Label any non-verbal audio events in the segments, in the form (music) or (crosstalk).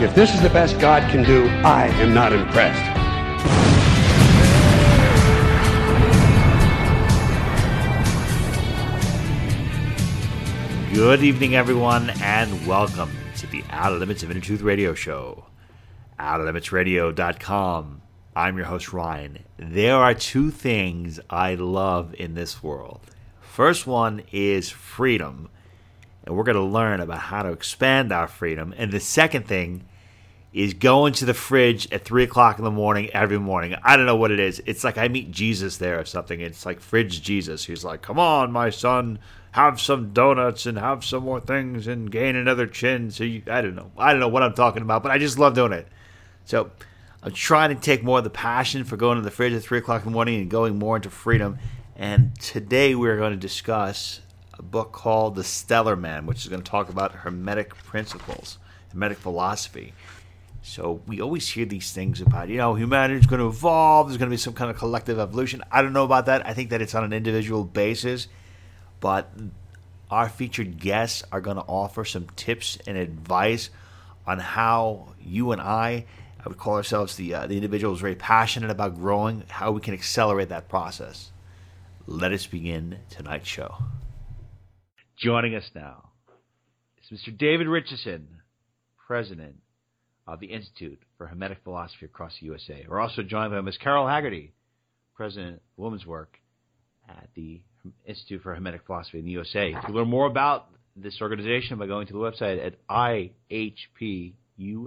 If this is the best God can do, I am not impressed. Good evening, everyone, and welcome to the Outer Limits of Inner Truth Radio Show. OuterLimitsRadio.com. I'm your host, Ryan. There are two things I love in this world. First one is freedom, and we're going to learn about how to expand our freedom. And the second thing is going to the fridge at 3 o'clock in the morning every morning. I don't know what it is. It's like I meet Jesus there or something. It's like fridge Jesus. He's like, come on, my son have some donuts and have some more things and gain another chin. So you, I don't know. I don't know what I'm talking about, but I just love doing it. So I'm trying to take more of the passion for going to the fridge at three o'clock in the morning and going more into freedom. And today we're going to discuss a book called The Stellar Man, which is going to talk about Hermetic principles, Hermetic philosophy. So we always hear these things about, you know, humanity is going to evolve. There's going to be some kind of collective evolution. I don't know about that. I think that it's on an individual basis but our featured guests are going to offer some tips and advice on how you and I, I would call ourselves the uh, the individuals very passionate about growing, how we can accelerate that process. Let us begin tonight's show. Joining us now is Mr. David Richardson, president of the Institute for Hermetic Philosophy across the USA. We're also joined by Ms. Carol Haggerty, president of Women's Work at the Institute for Hermetic Philosophy in the USA. You can learn more about this organization by going to the website at ihpusa.org.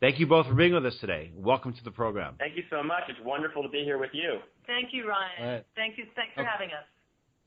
Thank you both for being with us today. Welcome to the program. Thank you so much. It's wonderful to be here with you. Thank you, Ryan. Right. Thank you. Thanks for okay. having us.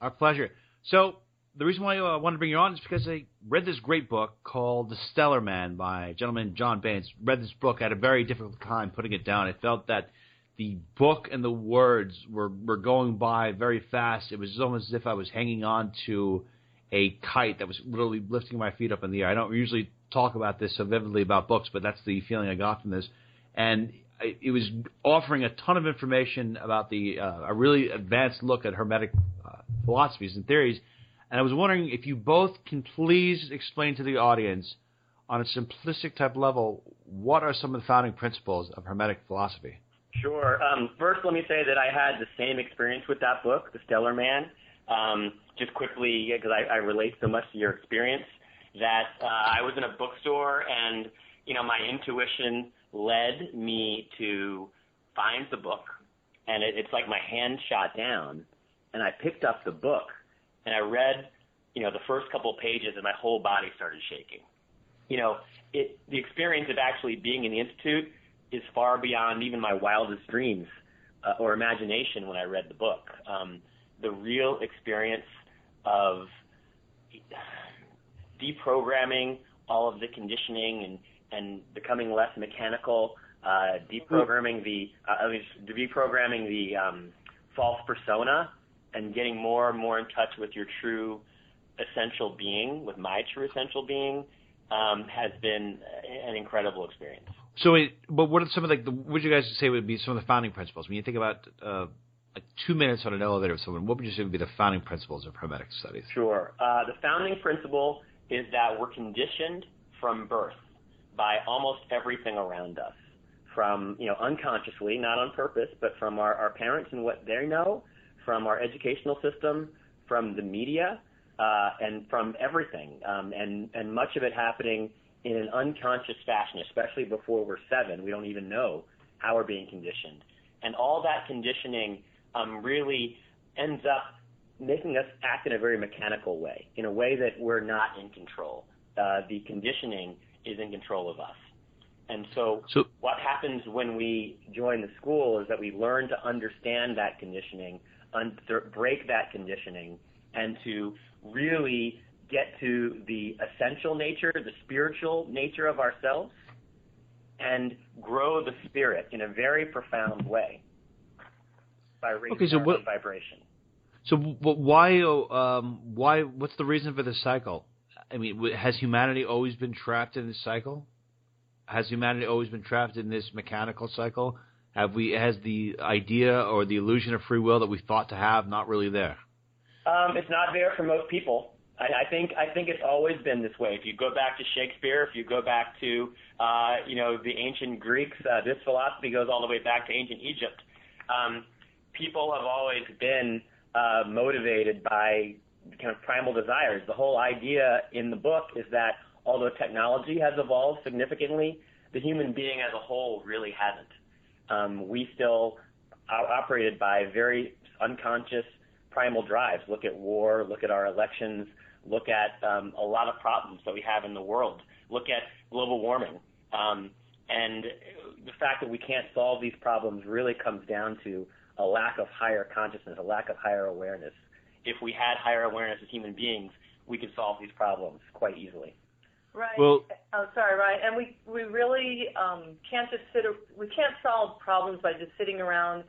Our pleasure. So, the reason why I wanted to bring you on is because I read this great book called The Stellar Man by gentleman John Baines. Read this book at a very difficult time putting it down. I felt that the book and the words were, were going by very fast. It was almost as if I was hanging on to a kite that was literally lifting my feet up in the air. I don't usually talk about this so vividly about books, but that's the feeling I got from this. And it was offering a ton of information about the uh, a really advanced look at Hermetic uh, philosophies and theories. And I was wondering if you both can please explain to the audience, on a simplistic type level, what are some of the founding principles of Hermetic philosophy? Sure. Um, first, let me say that I had the same experience with that book, The Stellar Man. Um, just quickly, because I, I relate so much to your experience, that uh, I was in a bookstore and you know my intuition led me to find the book, and it, it's like my hand shot down, and I picked up the book and I read, you know, the first couple pages, and my whole body started shaking. You know, it the experience of actually being in the institute is far beyond even my wildest dreams uh, or imagination when I read the book. Um, the real experience of deprogramming all of the conditioning and, and becoming less mechanical, uh, deprogramming the uh, deprogramming the um, false persona, and getting more and more in touch with your true essential being, with my true essential being, um, has been an incredible experience. So, it, but what are some of the, what would you guys say would be some of the founding principles? When you think about uh, like two minutes on an elevator with someone, what would you say would be the founding principles of Hermetic studies? Sure. Uh, the founding principle is that we're conditioned from birth by almost everything around us, from you know unconsciously, not on purpose, but from our, our parents and what they know, from our educational system, from the media, uh, and from everything, um, and and much of it happening in an unconscious fashion, especially before we're seven. We don't even know how we're being conditioned. And all that conditioning um, really ends up making us act in a very mechanical way, in a way that we're not in control. Uh, the conditioning is in control of us. And so, so, what happens when we join the school is that we learn to understand that conditioning, un- break that conditioning, and to really get to the essential nature, the spiritual nature of ourselves, and grow the spirit in a very profound way by raising Okay, so our what- vibration. So wh- why um why what's the reason for this cycle? I mean, has humanity always been trapped in this cycle? Has humanity always been trapped in this mechanical cycle? Have we has the idea or the illusion of free will that we thought to have not really there? Um, it's not there for most people. I, I think I think it's always been this way. If you go back to Shakespeare, if you go back to uh, you know the ancient Greeks, uh, this philosophy goes all the way back to ancient Egypt. Um, people have always been uh, motivated by kind of primal desires. The whole idea in the book is that although technology has evolved significantly, the human being as a whole really hasn't. Um, we still are operated by very unconscious primal drives. Look at war, look at our elections, look at um, a lot of problems that we have in the world. Look at global warming. Um, and the fact that we can't solve these problems really comes down to a lack of higher consciousness, a lack of higher awareness. If we had higher awareness as human beings, we could solve these problems quite easily. Right. Well- oh, sorry, right. And we we really um, can't just sit. We can't solve problems by just sitting around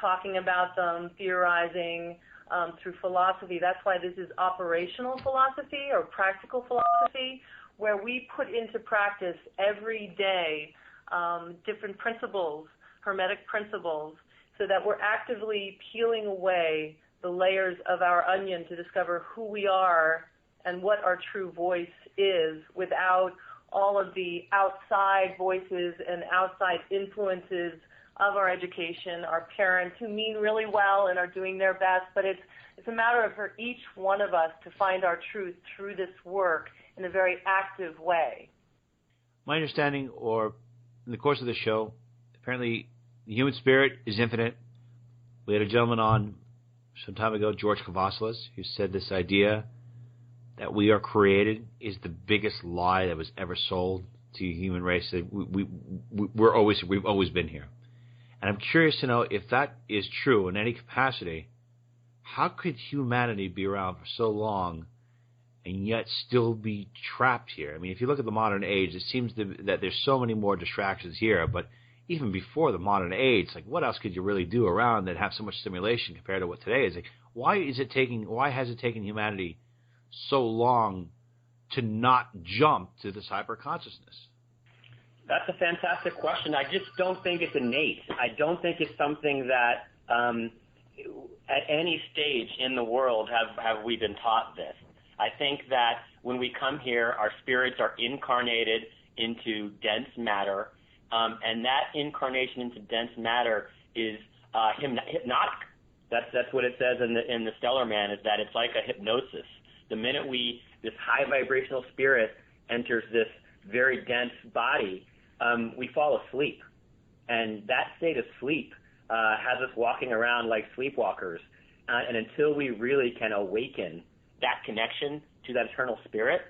talking about them, theorizing um, through philosophy. That's why this is operational philosophy or practical philosophy, where we put into practice every day um, different principles, hermetic principles, so that we're actively peeling away the layers of our onion to discover who we are and what our true voice is without all of the outside voices and outside influences of our education, our parents who mean really well and are doing their best, but it's it's a matter of for each one of us to find our truth through this work in a very active way. My understanding, or in the course of the show, apparently the human spirit is infinite. We had a gentleman on some time ago, George Kavassilas, who said this idea that we are created is the biggest lie that was ever sold to the human race. That we, we, we we're always we've always been here, and I'm curious to know if that is true in any capacity. How could humanity be around for so long and yet still be trapped here? I mean, if you look at the modern age, it seems to, that there's so many more distractions here. But even before the modern age, like what else could you really do around that have so much stimulation compared to what today is? Like, why is it taking? Why has it taken humanity so long to not jump to this hyper consciousness? That's a fantastic question. I just don't think it's innate. I don't think it's something that um, at any stage in the world have, have we been taught this. I think that when we come here, our spirits are incarnated into dense matter, um, and that incarnation into dense matter is uh, hypnotic. That's that's what it says in the in the Stellar Man is that it's like a hypnosis. The minute we this high vibrational spirit enters this very dense body, um, we fall asleep, and that state of sleep uh, has us walking around like sleepwalkers. Uh, and until we really can awaken that connection to that eternal spirit,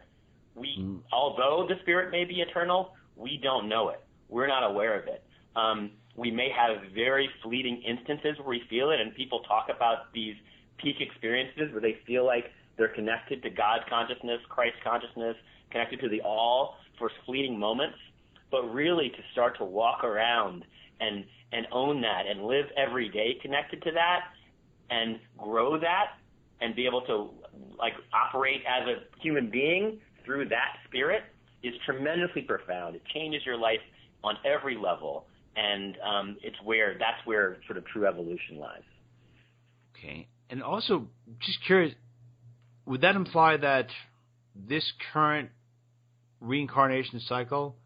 we, although the spirit may be eternal, we don't know it. We're not aware of it. Um, we may have very fleeting instances where we feel it, and people talk about these peak experiences where they feel like they're connected to God consciousness, Christ consciousness, connected to the all for fleeting moments. But really, to start to walk around and and own that and live every day connected to that and grow that and be able to like operate as a human being through that spirit is tremendously profound. It changes your life on every level, and um, it's where that's where sort of true evolution lies. Okay, and also just curious, would that imply that this current reincarnation cycle?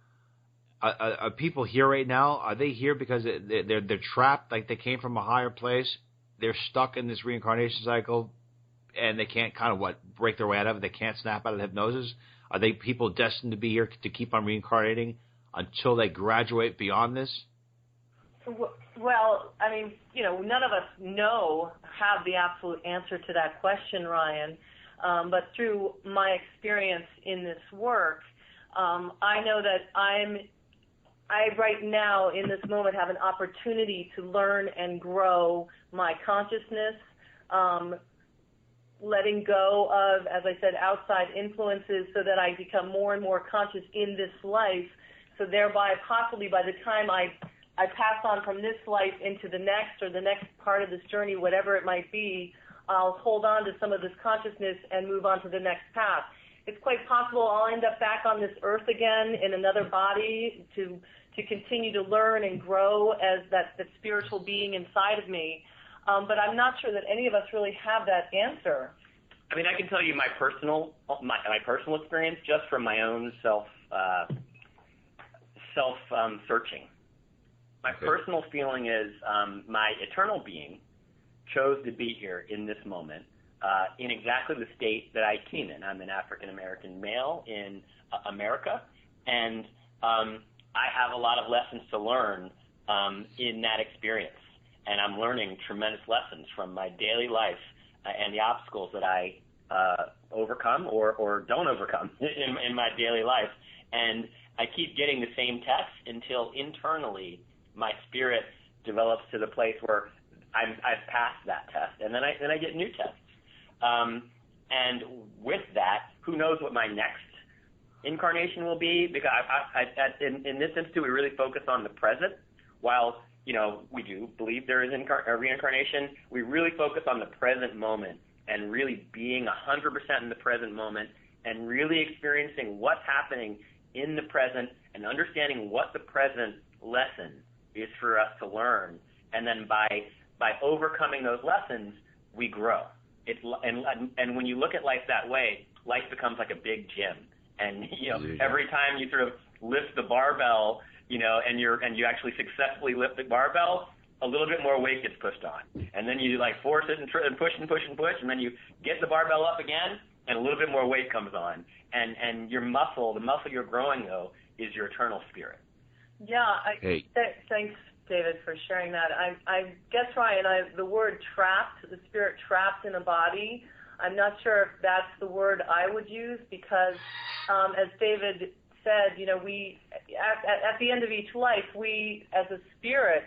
Are, are, people here right now? Are they here because they're, they're they're trapped, like they came from a higher place? They're stuck in this reincarnation cycle, and they can't kind of what break their way out of it. They can't snap out of the hypnosis. Are they people destined to be here to keep on reincarnating until they graduate beyond this? Well, I mean, you know, none of us know have the absolute answer to that question, Ryan. Um, but through my experience in this work, um, I know that I'm, I right now in this moment have an opportunity to learn and grow my consciousness, um, letting go of, as I said, outside influences so that I become more and more conscious in this life. So thereby, possibly by the time I I pass on from this life into the next or the next part of this journey, whatever it might be, I'll hold on to some of this consciousness and move on to the next path. It's quite possible I'll end up back on this earth again in another body to to continue to learn and grow as that, that spiritual being inside of me. Um, but I'm not sure that any of us really have that answer. I mean, I can tell you my personal my, my personal experience just from my own self uh, self um, searching. My okay. personal feeling is um, my eternal being chose to be here in this moment uh, in exactly the state that I came in. I'm an African American male in uh, America, and um, I have a lot of lessons to learn um, in that experience. And I'm learning tremendous lessons from my daily life uh, and the obstacles that I uh, overcome or, or don't overcome (laughs) in, in my daily life. And I keep getting the same tests until internally my spirit develops to the place where I'm, I've passed that test, and then I then I get new tests. Um, and with that, who knows what my next incarnation will be? Because I, I, I, in, in this institute, we really focus on the present. While you know we do believe there is incar- a reincarnation, we really focus on the present moment and really being 100% in the present moment and really experiencing what's happening in the present and understanding what the present lesson is for us to learn. And then by by overcoming those lessons, we grow. It's and and when you look at life that way, life becomes like a big gym. And you know, every time you sort of lift the barbell, you know, and you're and you actually successfully lift the barbell, a little bit more weight gets pushed on, and then you like force it and, tr- and push and push and push, and then you get the barbell up again, and a little bit more weight comes on, and and your muscle, the muscle you're growing though, is your eternal spirit. Yeah, I, hey. th- thanks, David, for sharing that. I, I guess Ryan, I, the word trapped, the spirit trapped in a body. I'm not sure if that's the word I would use because, um, as David said, you know, we at, at, at the end of each life, we as a spirit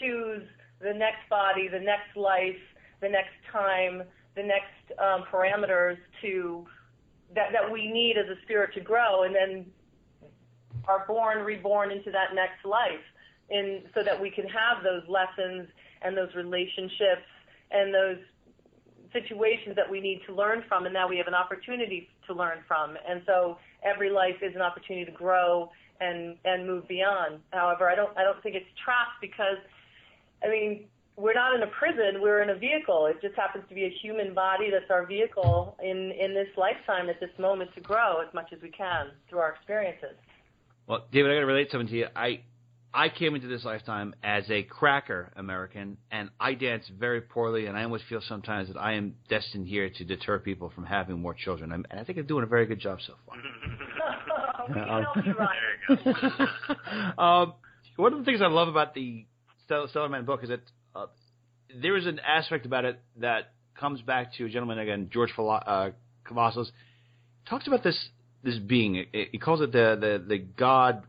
choose the next body, the next life, the next time, the next um, parameters to that that we need as a spirit to grow, and then are born, reborn into that next life, in so that we can have those lessons and those relationships and those situations that we need to learn from, and now we have an opportunity to learn from. And so every life is an opportunity to grow and and move beyond. However, I don't I don't think it's trapped because, I mean, we're not in a prison. We're in a vehicle. It just happens to be a human body that's our vehicle in in this lifetime at this moment to grow as much as we can through our experiences. Well, David, I got to relate something to you. I I came into this lifetime as a cracker American, and I dance very poorly, and I almost feel sometimes that I am destined here to deter people from having more children. I'm, and I think I'm doing a very good job so far. (laughs) (laughs) um, one of the things I love about the Stellar Man book is that uh, there is an aspect about it that comes back to a gentleman again, George uh, Cavazos, talks about this this being. He calls it the the the God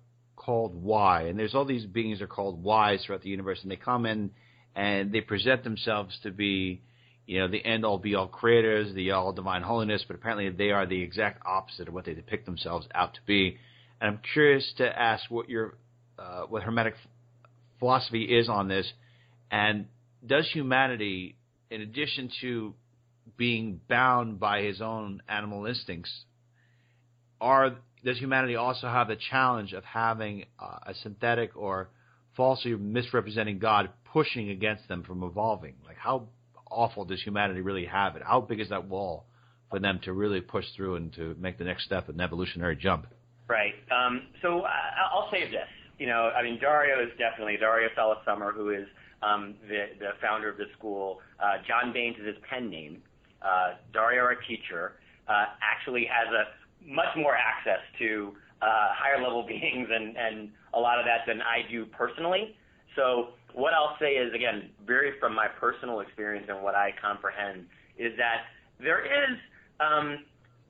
called Y, and there's all these beings that are called Ys throughout the universe, and they come in and they present themselves to be, you know, the end all be all creators, the all divine holiness, but apparently they are the exact opposite of what they depict themselves out to be. And I'm curious to ask what your uh, what Hermetic philosophy is on this, and does humanity, in addition to being bound by his own animal instincts, are does humanity also have the challenge of having uh, a synthetic or falsely misrepresenting God pushing against them from evolving? Like, how awful does humanity really have it? How big is that wall for them to really push through and to make the next step, of an evolutionary jump? Right. Um, so uh, I'll say this. You know, I mean, Dario is definitely Dario Salas Sommer, who is um, the the founder of the school. Uh, John Baines is his pen name. Uh, Dario, our teacher, uh, actually has a much more access to uh, higher level (laughs) beings and, and a lot of that than I do personally. So what I'll say is, again, very from my personal experience and what I comprehend, is that there is, um,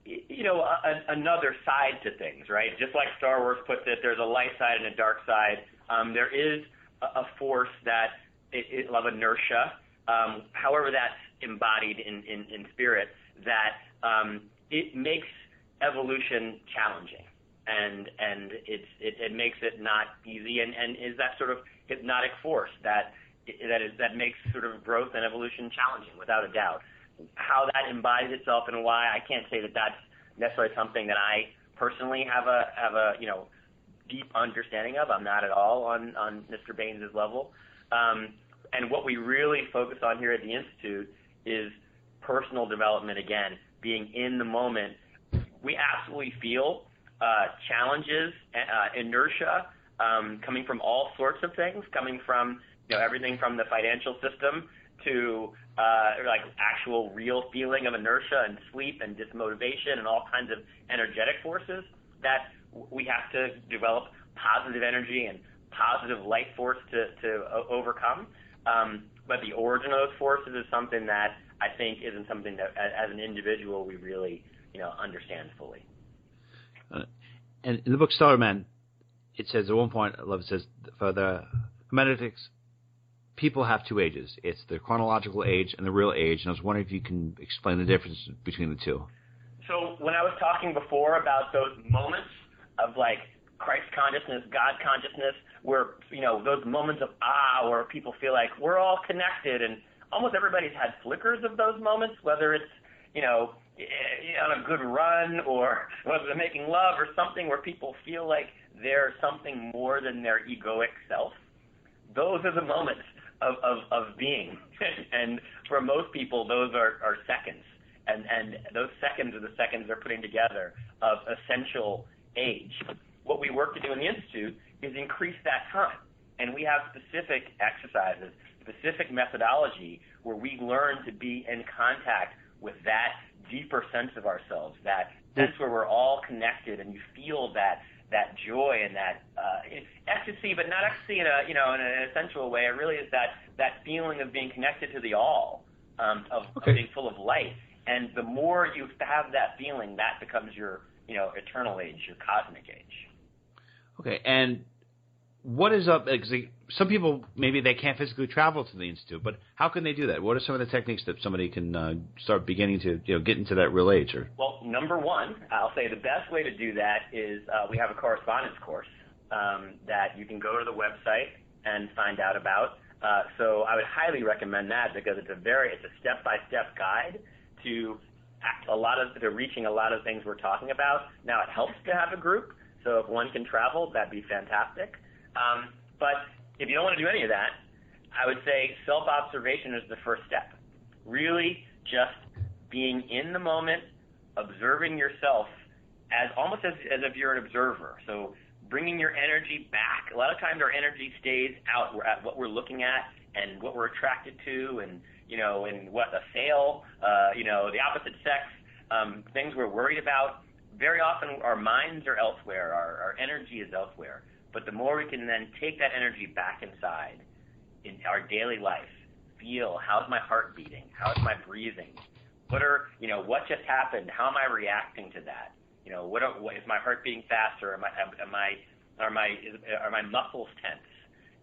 you know, a, another side to things, right? Just like Star Wars puts it, there's a light side and a dark side. Um, there is a, a force that it, it, of inertia, um, however that's embodied in, in, in spirit, that um, it makes evolution challenging, and and it's it, it makes it not easy, and and is that sort of hypnotic force that that is that makes sort of growth and evolution challenging, without a doubt. How that embodies itself and why I can't say that that's necessarily something that I personally have a have a you know deep understanding of. I'm not at all on on Mr. Baines's level. Um, and what we really focus on here at the institute is personal development. Again, being in the moment. We absolutely feel uh, challenges, uh, inertia, um, coming from all sorts of things, coming from you know everything from the financial system to uh, like actual real feeling of inertia and sleep and dismotivation and all kinds of energetic forces that we have to develop positive energy and positive life force to, to uh, overcome. Um, but the origin of those forces is something that I think isn't something that, as an individual, we really, you know, understand fully. Uh, and in the book Stellar Man, it says at one point, love says for the Hermeneutics, people have two ages. It's the chronological age and the real age. And I was wondering if you can explain the difference between the two. So when I was talking before about those moments of like Christ consciousness, God consciousness, where you know those moments of ah, where people feel like we're all connected, and almost everybody's had flickers of those moments, whether it's you know Eh, on a good run or (laughs) whether they're making love or something where people feel like they're something more than their egoic self. Those are the moments of, of, of being. (laughs) and for most people, those are, are seconds. And, and those seconds are the seconds they're putting together of essential age. What we work to do in the Institute is increase that time. And we have specific exercises, specific methodology where we learn to be in contact with that deeper sense of ourselves, that sense where we're all connected and you feel that that joy and that uh, ecstasy, but not ecstasy in a you know in an essential way. It really is that that feeling of being connected to the all, um, of, okay. of being full of light. And the more you have that feeling, that becomes your you know eternal age, your cosmic age. Okay, and what is up? Some people maybe they can't physically travel to the institute, but how can they do that? What are some of the techniques that somebody can uh, start beginning to you know get into that real age? Or well, number one, I'll say the best way to do that is uh, we have a correspondence course um, that you can go to the website and find out about. Uh, so I would highly recommend that because it's a very it's a step by step guide to a lot of to reaching a lot of things we're talking about. Now it helps to have a group, so if one can travel, that'd be fantastic. Um, but if you don't want to do any of that, I would say self observation is the first step. Really just being in the moment, observing yourself as almost as, as if you're an observer. So bringing your energy back. A lot of times our energy stays out at what we're looking at and what we're attracted to and you know and what a sale uh, you know the opposite sex um, things we're worried about very often our minds are elsewhere our, our energy is elsewhere but the more we can then take that energy back inside in our daily life, feel how's my heart beating? How's my breathing? What are, you know, what just happened? How am I reacting to that? You know, what, are, what is my heart beating faster? Am I, am I, are my, is, are my muscles tense?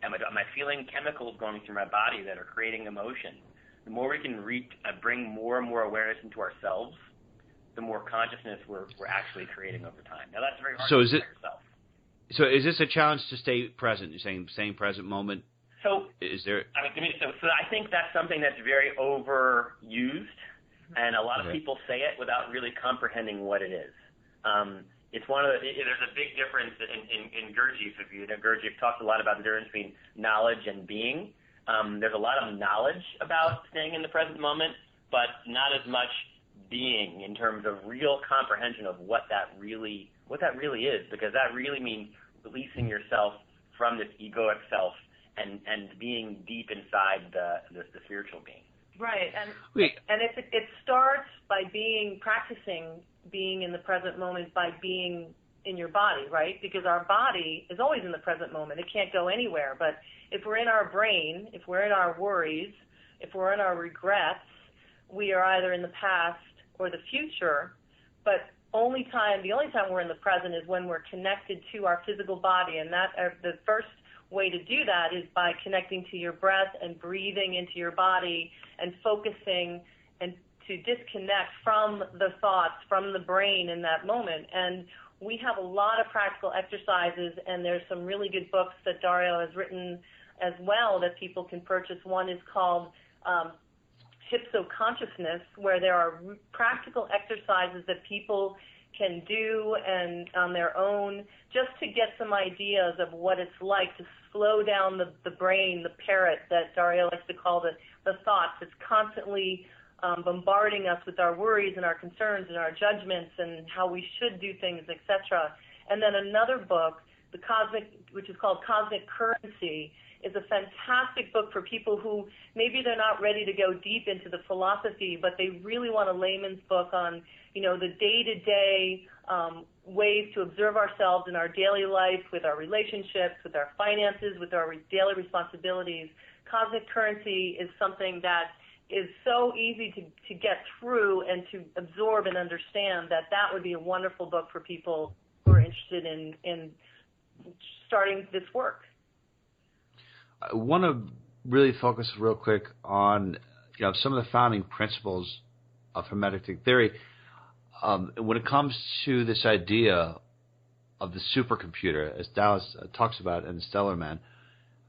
Am I, am I feeling chemicals going through my body that are creating emotion? The more we can reach, uh, bring more and more awareness into ourselves, the more consciousness we're, we're actually creating over time. Now that's very hard so to is it, yourself. So is this a challenge to stay present? You're saying same present moment. So is there? I mean, to me, so, so I think that's something that's very overused, and a lot of Okay. people say it without really comprehending what it is. Um, it's one of the, it- there's a big difference in, in, in Gurdjieff. If you know Gurdjieff talks a lot about the difference between knowledge and being. Um, there's a lot of knowledge about staying in the present moment, but not as much being in terms of real comprehension of what that really what that really is, because that really means releasing yourself from this egoic self and and being deep inside the the, the spiritual being. Right, and Wait. and if it, it starts by being practicing being in the present moment by being in your body, right? Because our body is always in the present moment; it can't go anywhere. But if we're in our brain, if we're in our worries, if we're in our regrets, we are either in the past or the future. But only time, the only time we're in the present is when we're connected to our physical body, and that uh, the first way to do that is by connecting to your breath and breathing into your body and focusing and to disconnect from the thoughts, from the brain in that moment. And we have a lot of practical exercises, and there's some really good books that Dario has written as well that people can purchase. One is called um, Hypsoconsciousness, where there are practical exercises that people can do and on their own just to get some ideas of what it's like to slow down the, the brain, the parrot that Dario likes to call the, the thoughts. It's constantly um, bombarding us with our worries and our concerns and our judgments and how we should do things, etc. And then another book, the cosmic, which is called Cosmic Currency, is a fantastic book for people who maybe they're not ready to go deep into the philosophy, but they really want a layman's book on, you know, the day-to-day um, ways to observe ourselves in our daily life, with our relationships, with our finances, with our daily responsibilities. Cosmic currency is something that is so easy to, to get through and to absorb and understand that that would be a wonderful book for people who are interested in, in starting this work. I want to really focus real quick on you know some of the founding principles of Hermetic theory. Um, when it comes to this idea of the supercomputer, as Salas uh, talks about in Stellar Man,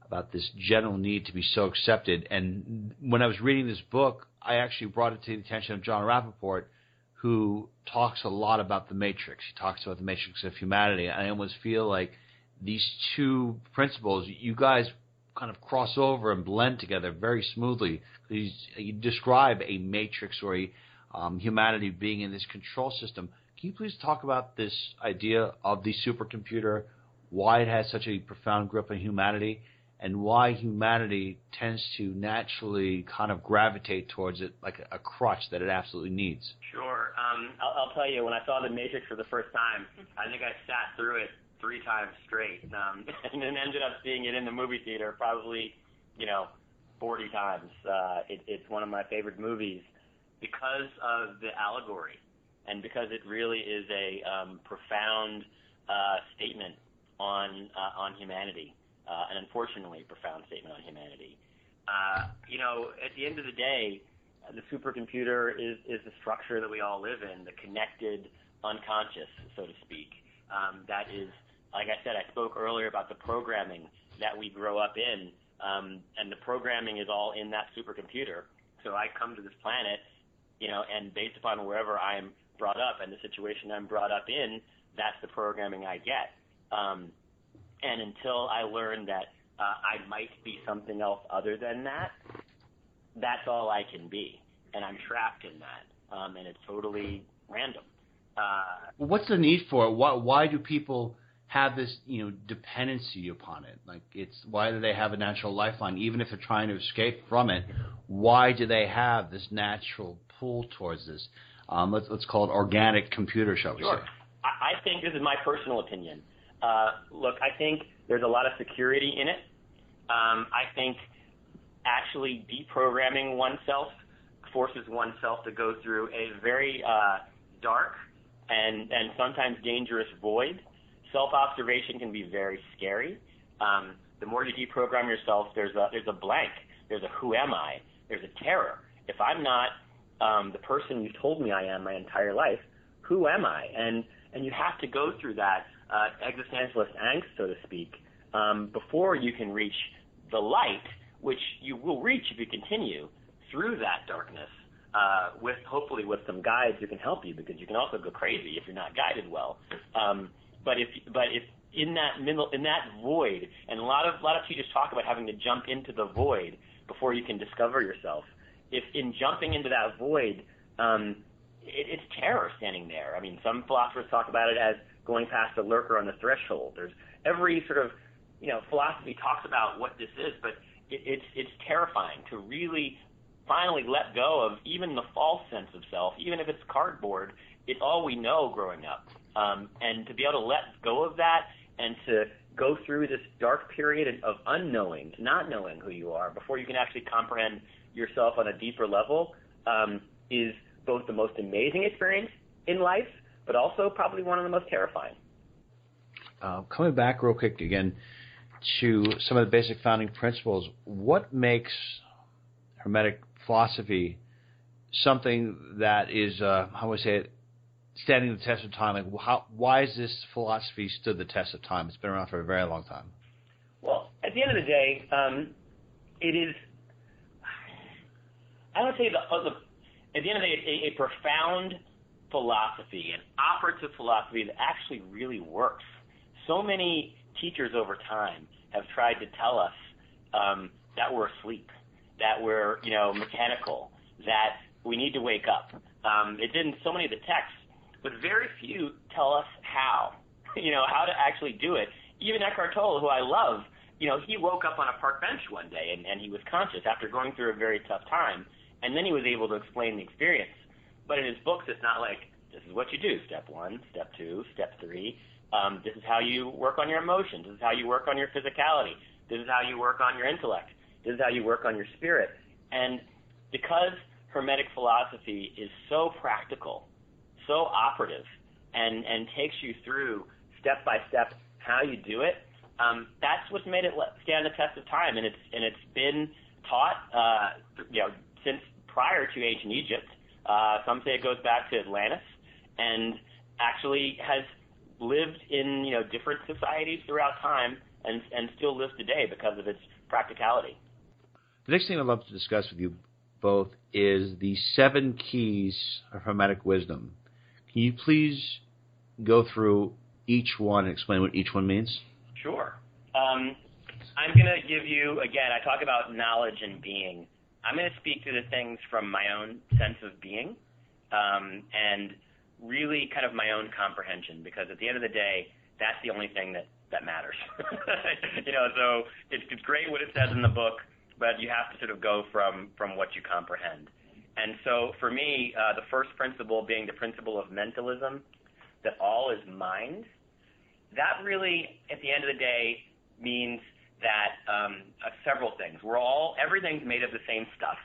about this general need to be so accepted. And when I was reading this book, I actually brought it to the attention of Jon Rappoport, who talks a lot about the matrix. He talks about the matrix of humanity. I almost feel like these two principles, you guys kind of cross over and blend together very smoothly. You, you describe a matrix or a um, humanity being in this control system. Can you please talk about this idea of the supercomputer, why it has such a profound grip on humanity, and why humanity tends to naturally kind of gravitate towards it like a, crutch that it absolutely needs? Sure. Um, I'll, I'll tell you, when I saw The Matrix for the first time, I think I sat through it three times straight, um, (laughs) and then ended up seeing it in the movie theater probably, you know, 40 times. Uh, it, it's one of my favorite movies because of the allegory, and because it really is a um, profound uh, statement on uh, on humanity, uh, an unfortunately profound statement on humanity. Uh, you know, at the end of the day, the supercomputer is is the structure that we all live in, the connected unconscious, so to speak. Um, that is like I said, I spoke earlier about the programming that we grow up in, um, and the programming is all in that supercomputer. So I come to this planet, you know, and based upon wherever I'm brought up and the situation I'm brought up in, that's the programming I get. Um, and until I learn that uh, I might be something else other than that, that's all I can be, and I'm trapped in that, um, and it's totally random. Uh, What's the need for it? Why, why do people have this you know dependency upon it. Like it's why do they have a natural lifeline, even if they're trying to escape from it? Why do they have this natural pull towards this? Um, let's let's call it organic computer, shall we sure. say? I, think this is my personal opinion. Uh, look, I think there's a lot of security in it. Um, I think actually deprogramming oneself forces oneself to go through a very uh, dark and and sometimes dangerous void self-observation can be very scary. Um, the more you deprogram yourself, there's a there's a blank. There's a who am I? There's a terror. If I'm not um, the person you told me I am my entire life, who am I? And and you have to go through that uh, existentialist angst, so to speak, um, before you can reach the light, which you will reach if you continue through that darkness. Uh, with hopefully with some guides who can help you, because you can also go crazy if you're not guided well. Um, but if but if in that middle in that void, and a lot of a lot of teachers talk about having to jump into the void before you can discover yourself. If in jumping into that void, um, it, it's terror standing there. I mean, some philosophers talk about it as going past a lurker on the threshold. There's every sort of you know philosophy talks about what this is, but it, it's it's terrifying to really finally let go of even the false sense of self, even if it's cardboard. It's all we know growing up. Um, and to be able to let go of that and to go through this dark period of unknowing, not knowing who you are, before you can actually comprehend yourself on a deeper level, um, is both the most amazing experience in life, but also probably one of the most terrifying. Uh, coming back real quick again to some of the basic founding principles, what makes Hermetic philosophy something that is uh, how would I say it, standing the test of time? Like, how, why has this philosophy stood the test of time? It's been around for a very long time. Well, at the end of the day, um, it is. I would say the, uh, the at the end of the day, a, a profound philosophy, an operative philosophy that actually really works. So many teachers over time have tried to tell us um, that we're asleep, that we're you know mechanical, that we need to wake up. Um, it's in so many of the texts, but very few tell us how. (laughs) You know how to actually do it. Even Eckhart Tolle, who I love, you know, he woke up on a park bench one day and, and he was conscious after going through a very tough time, and then he was able to explain the experience. But in his books, it's not like this is what you do: step one, step two, step three. Um, this is how you work on your emotions. This is how you work on your physicality. This is how you work on your intellect. This is how you work on your spirit. And because Hermetic philosophy is so practical, so operative, and, and takes you through step by step how you do it, um, that's what's made it stand the test of time. And it's, and it's been taught uh, you know, since prior to ancient Egypt. Uh, some say it goes back to Atlantis and actually has lived in you know different societies throughout time and and still lives today because of its practicality. The next thing I'd love to discuss with you both is the seven keys of Hermetic wisdom. Can you please go through each one and explain what each one means? Sure. Um, I'm going to give you, again, I talk about knowledge and being. I'm going to speak to the things from my own sense of being um, and really kind of my own comprehension because at the end of the day, that's the only thing that, that matters. (laughs) you know, so it's, it's great what it says in the book, but you have to sort of go from, from what you comprehend. And so for me, uh, the first principle being the principle of mentalism, that all is mind, that really, at the end of the day, means that um, uh, several things. We're all, everything's made of the same stuff,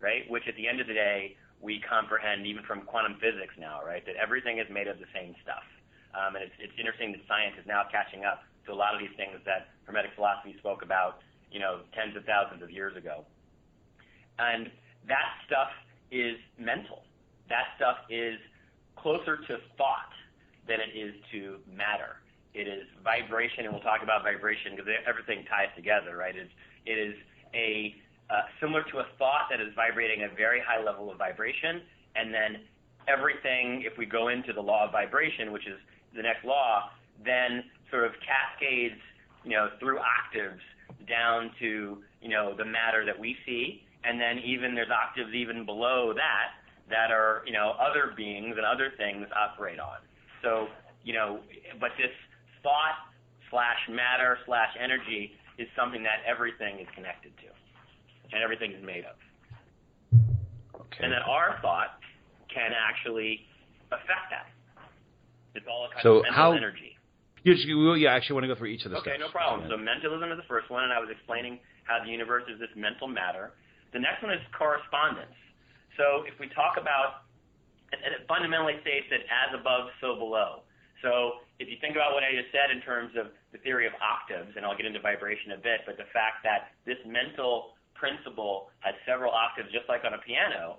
right? Which at the end of the day, we comprehend even from quantum physics now, right? That everything is made of the same stuff. Um, and it's, it's interesting that science is now catching up to a lot of these things that Hermetic philosophy spoke about, you know, tens of thousands of years ago. And that stuff is mental. That stuff is closer to thought than it is to matter. It is vibration, and we'll talk about vibration because everything ties together, right? It is, it is a uh, similar to a thought that is vibrating a very high level of vibration, and then everything, if we go into the law of vibration, which is the next law, then sort of cascades, you know, through octaves down to, you know, the matter that we see, and then even there's octaves even below that that are, you know, other beings and other things operate on. So, you know, but this thought slash matter slash energy is something that everything is connected to and everything is made of. Okay. And that our thought can actually affect that. It's all a kind So of mental how- energy. You yeah, I actually want to go through each of the Okay, steps. no problem. Yeah. So mentalism is the first one, and I was explaining how the universe is this mental matter. The next one is correspondence. So if we talk about, it it fundamentally states that as above, so below. So if you think about what I just said in terms of the theory of octaves, and I'll get into vibration a bit, but the fact that this mental principle has several octaves, just like on a piano,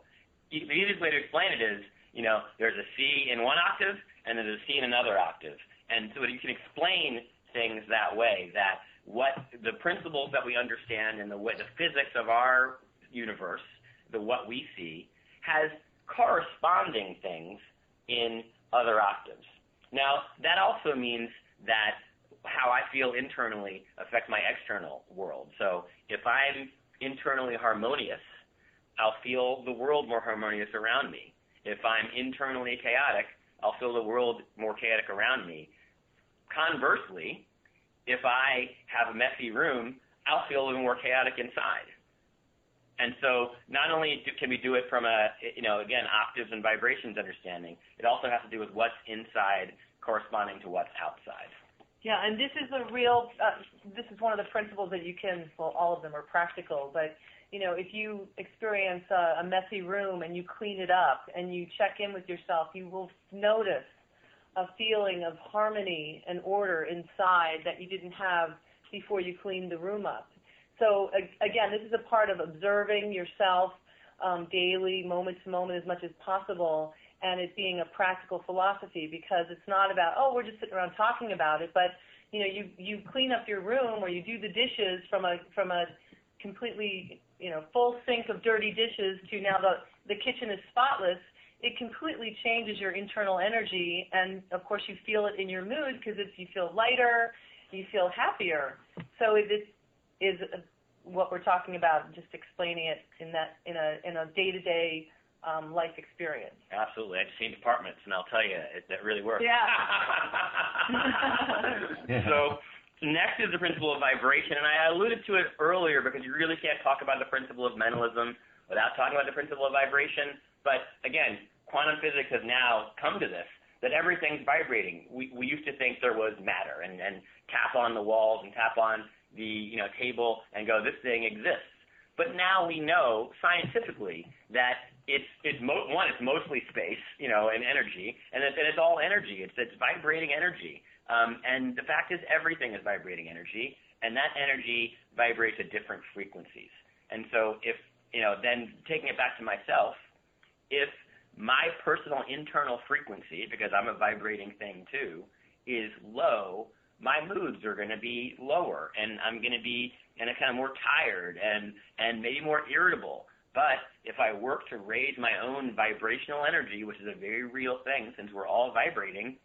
the easiest way to explain it is, you know, there's a C in one octave, and there's a C in another octave. And so you can explain things that way, that what the principles that we understand and the way the physics of our universe, the what we see, has corresponding things in other octaves. Now, that also means that how I feel internally affects my external world. So if I'm internally harmonious, I'll feel the world more harmonious around me. If I'm internally chaotic, I'll feel the world more chaotic around me. Conversely, if I have a messy room, I'll feel even more chaotic inside. And so not only do, can we do it from a, you know, again, octaves and vibrations understanding, it also has to do with what's inside corresponding to what's outside. Yeah, and this is a real. Uh, this is one of the principles that you can. Well, all of them are practical, but you know, if you experience a, a messy room and you clean it up and you check in with yourself, you will notice a feeling of harmony and order inside that you didn't have before you cleaned the room up. So again, this is a part of observing yourself, um, daily, moment to moment, as much as possible, and it being a practical philosophy because it's not about oh we're just sitting around talking about it, but you know you you clean up your room or you do the dishes from a from a completely you know full sink of dirty dishes to now the the kitchen is spotless it completely changes your internal energy and of course you feel it in your mood because it's you feel lighter you feel happier. So it is is what we're talking about just explaining it in that in a in a day to day um, life experience. Absolutely. I've seen departments, and I'll tell you, it, that really works. Yeah. (laughs) (laughs) so next is the principle of vibration, and I alluded to it earlier because you really can't talk about the principle of mentalism without talking about the principle of vibration. But again, quantum physics has now come to this that everything's vibrating. We we used to think there was matter and and tap on the walls and tap on the you know table and go this thing exists. But now we know scientifically that it's it's mo- one it's mostly space you know and energy and it's, and it's all energy. It's it's vibrating energy. Um, and the fact is everything is vibrating energy and that energy vibrates at different frequencies. And so if you know then taking it back to myself if my personal internal frequency because I'm a vibrating thing too is low my moods are going to be lower and I'm going to be and kind of more tired and and maybe more irritable but if I work to raise my own vibrational energy, which is a very real thing since we're all vibrating,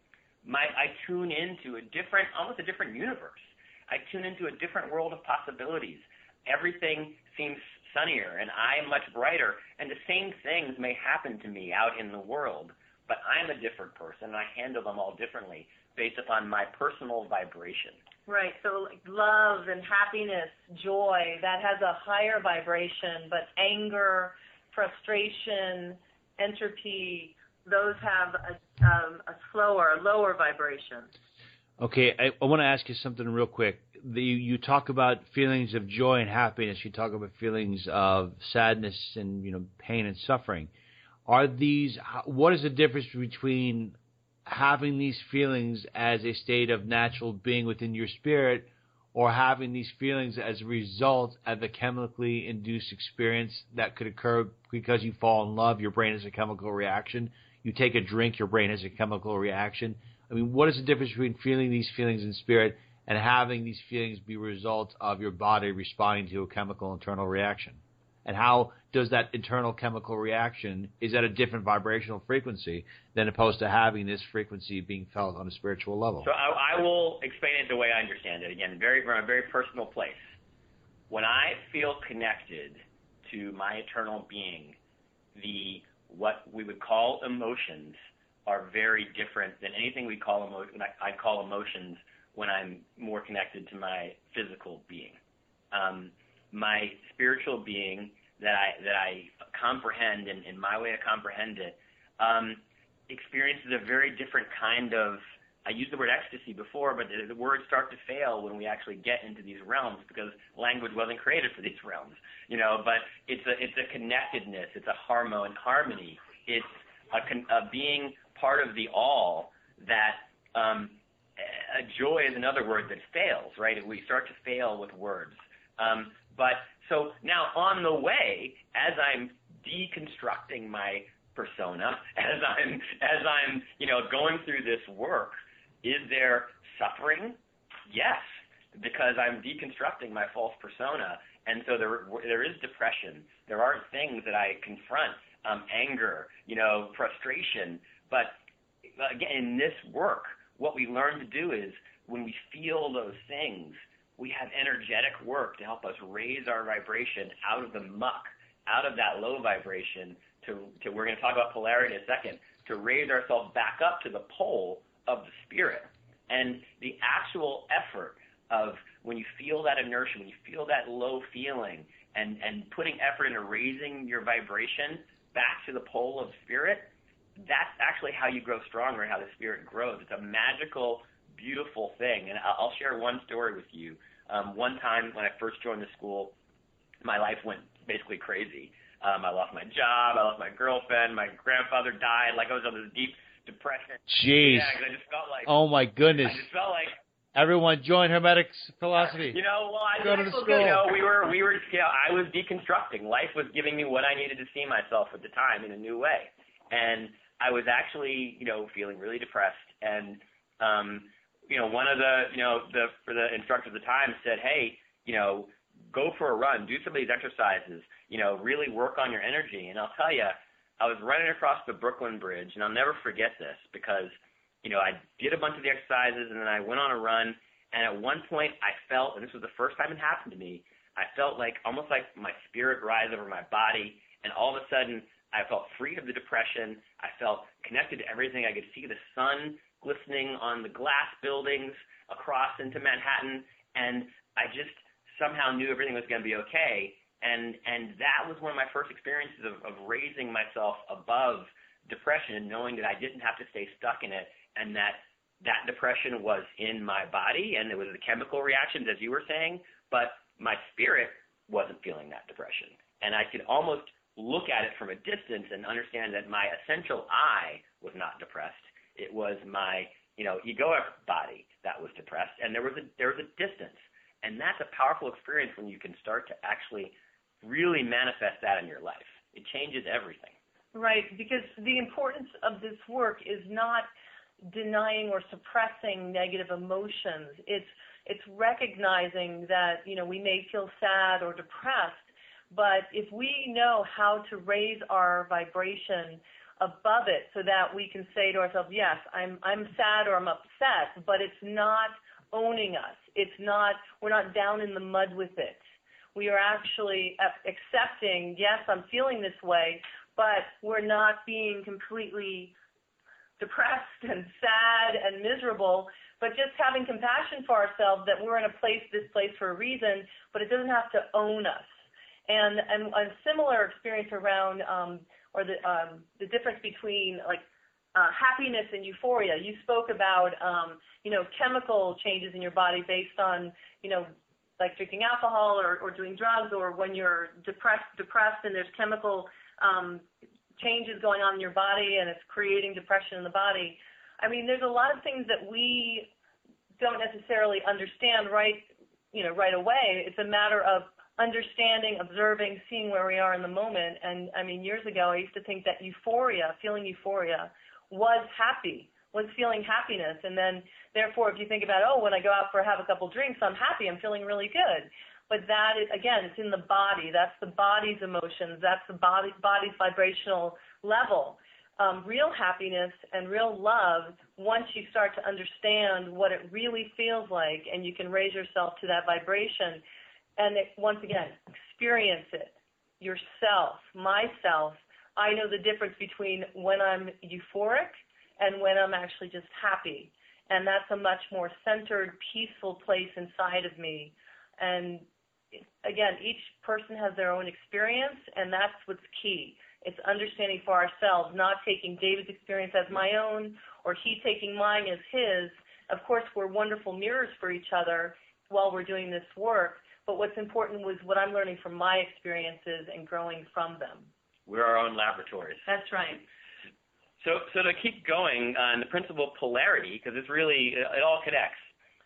my, I tune into a different, almost a different universe. I tune into a different world of possibilities. Everything seems sunnier and I'm much brighter. And the same things may happen to me out in the world, but I'm a different person and I handle them all differently based upon my personal vibration. Right. So like love and happiness, joy, that has a higher vibration, but anger, frustration, entropy, those have a, um, a slower, lower vibration. Okay, I, I want to ask you something real quick. The, you talk about feelings of joy and happiness. You talk about feelings of sadness and you know pain and suffering. Are these? What is the difference between having these feelings as a state of natural being within your spirit or having these feelings as a result of a chemically induced experience that could occur because you fall in love, your brain has a chemical reaction. You take a drink, your brain has a chemical reaction. I mean, what is the difference between feeling these feelings in spirit and having these feelings be a result of your body responding to a chemical internal reaction? And how does that internal chemical reaction is at a different vibrational frequency than opposed to having this frequency being felt on a spiritual level. So I, I will explain it the way I understand it again, very from a very personal place. When I feel connected to my eternal being, the what we would call emotions are very different than anything we call emotion. I, I call emotions when I'm more connected to my physical being. Um, my spiritual being that I that I comprehend and in my way to comprehend it um, experiences a very different kind of I used the word ecstasy before, but the, the words start to fail when we actually get into these realms because language wasn't created for these realms, you know. But it's a it's a connectedness, it's a harmony, harmony. It's a, a being part of the all that um, a joy is another word that fails, right? We start to fail with words. Um, but so now on the way, as I'm deconstructing my persona, (laughs) as I'm as I'm you know going through this work, is there suffering? Yes, because I'm deconstructing my false persona, and so there there is depression. There are things that I confront, um, anger, you know, frustration. But again, in this work, what we learn to do is when we feel those things, we have energetic work to help us raise our vibration out of the muck, out of that low vibration to, to we're going to talk about polarity in a second, to raise ourselves back up to the pole of the spirit. And the actual effort of when you feel that inertia, when you feel that low feeling, and, and putting effort into raising your vibration back to the pole of spirit, that's actually how you grow stronger, how the spirit grows. It's a magical beautiful thing. And I'll share one story with you. Um, one time when I first joined the school, my life went basically crazy. Um, I lost my job, I lost my girlfriend, my grandfather died. Like I was on this deep depression. Jeez. Yeah, I just felt like. Oh my goodness. I just felt like Everyone join Hermetic's philosophy. You know, well, I Go to the school. You know, we were, we were, you know, I was deconstructing. Life was giving me what I needed to see myself at the time in a new way, and I was actually, you know, feeling really depressed. And, um, you know, one of the, you know, the for the instructor at the time said, hey, you know, go for a run, do some of these exercises, you know, really work on your energy. And I'll tell you, I was running across the Brooklyn Bridge, and I'll never forget this because, you know, I did a bunch of the exercises, and then I went on a run. And at one point, I felt, and this was the first time it happened to me, I felt like almost like my spirit rise over my body, and all of a sudden, I felt free of the depression. I felt connected to everything. I could see the sun glistening on the glass buildings across into Manhattan, and I just somehow knew everything was going to be okay. And and that was one of my first experiences of, of raising myself above depression knowing that I didn't have to stay stuck in it, and that that depression was in my body, and it was the chemical reactions, as you were saying, but my spirit wasn't feeling that depression, and I could almost look at it from a distance and understand that my essential I was not depressed. It was my, you know, egoic body that was depressed, and there was a there was a distance, and that's a powerful experience when you can start to actually really manifest that in your life. It changes everything. Right, because the importance of this work is not denying or suppressing negative emotions. It's it's recognizing that you know we may feel sad or depressed, but if we know how to raise our vibration above it so that we can say to ourselves, yes, I'm I'm sad or I'm upset, but it's not owning us. It's not we're not down in the mud with it. We are actually accepting, yes, I'm feeling this way, but we're not being completely depressed and sad and miserable, but just having compassion for ourselves that we're in a place, this place for a reason, but it doesn't have to own us. And and a similar experience around um, or the um, the difference between like uh, happiness and euphoria. You spoke about um, you know chemical changes in your body based on you know like drinking alcohol or, or doing drugs or when you're depressed depressed and there's chemical um, changes going on in your body and it's creating depression in the body. I mean, there's a lot of things that we don't necessarily understand right, you know, right away. It's a matter of understanding, observing, seeing where we are in the moment. And I mean, years ago, I used to think that euphoria, feeling euphoria, was happy, was feeling happiness. And then, therefore, if you think about, oh, when I go out for have a couple drinks, I'm happy, I'm feeling really good. But that is, again, it's in the body. That's the body's emotions. That's the body, body's vibrational level. Um, real happiness and real love, once you start to understand what it really feels like and you can raise yourself to that vibration, and it, once again, experience it yourself, myself. I know the difference between when I'm euphoric and when I'm actually just happy. And that's a much more centered, peaceful place inside of me. And again, each person has their own experience, and that's what's key. It's understanding for ourselves, not taking David's experience as my own or he taking mine as his. Of course, we're wonderful mirrors for each other while we're doing this work, but what's important was what I'm learning from my experiences and growing from them. We're our own laboratories. That's right. So, so to keep going on the principle of polarity, because it's really it all connects.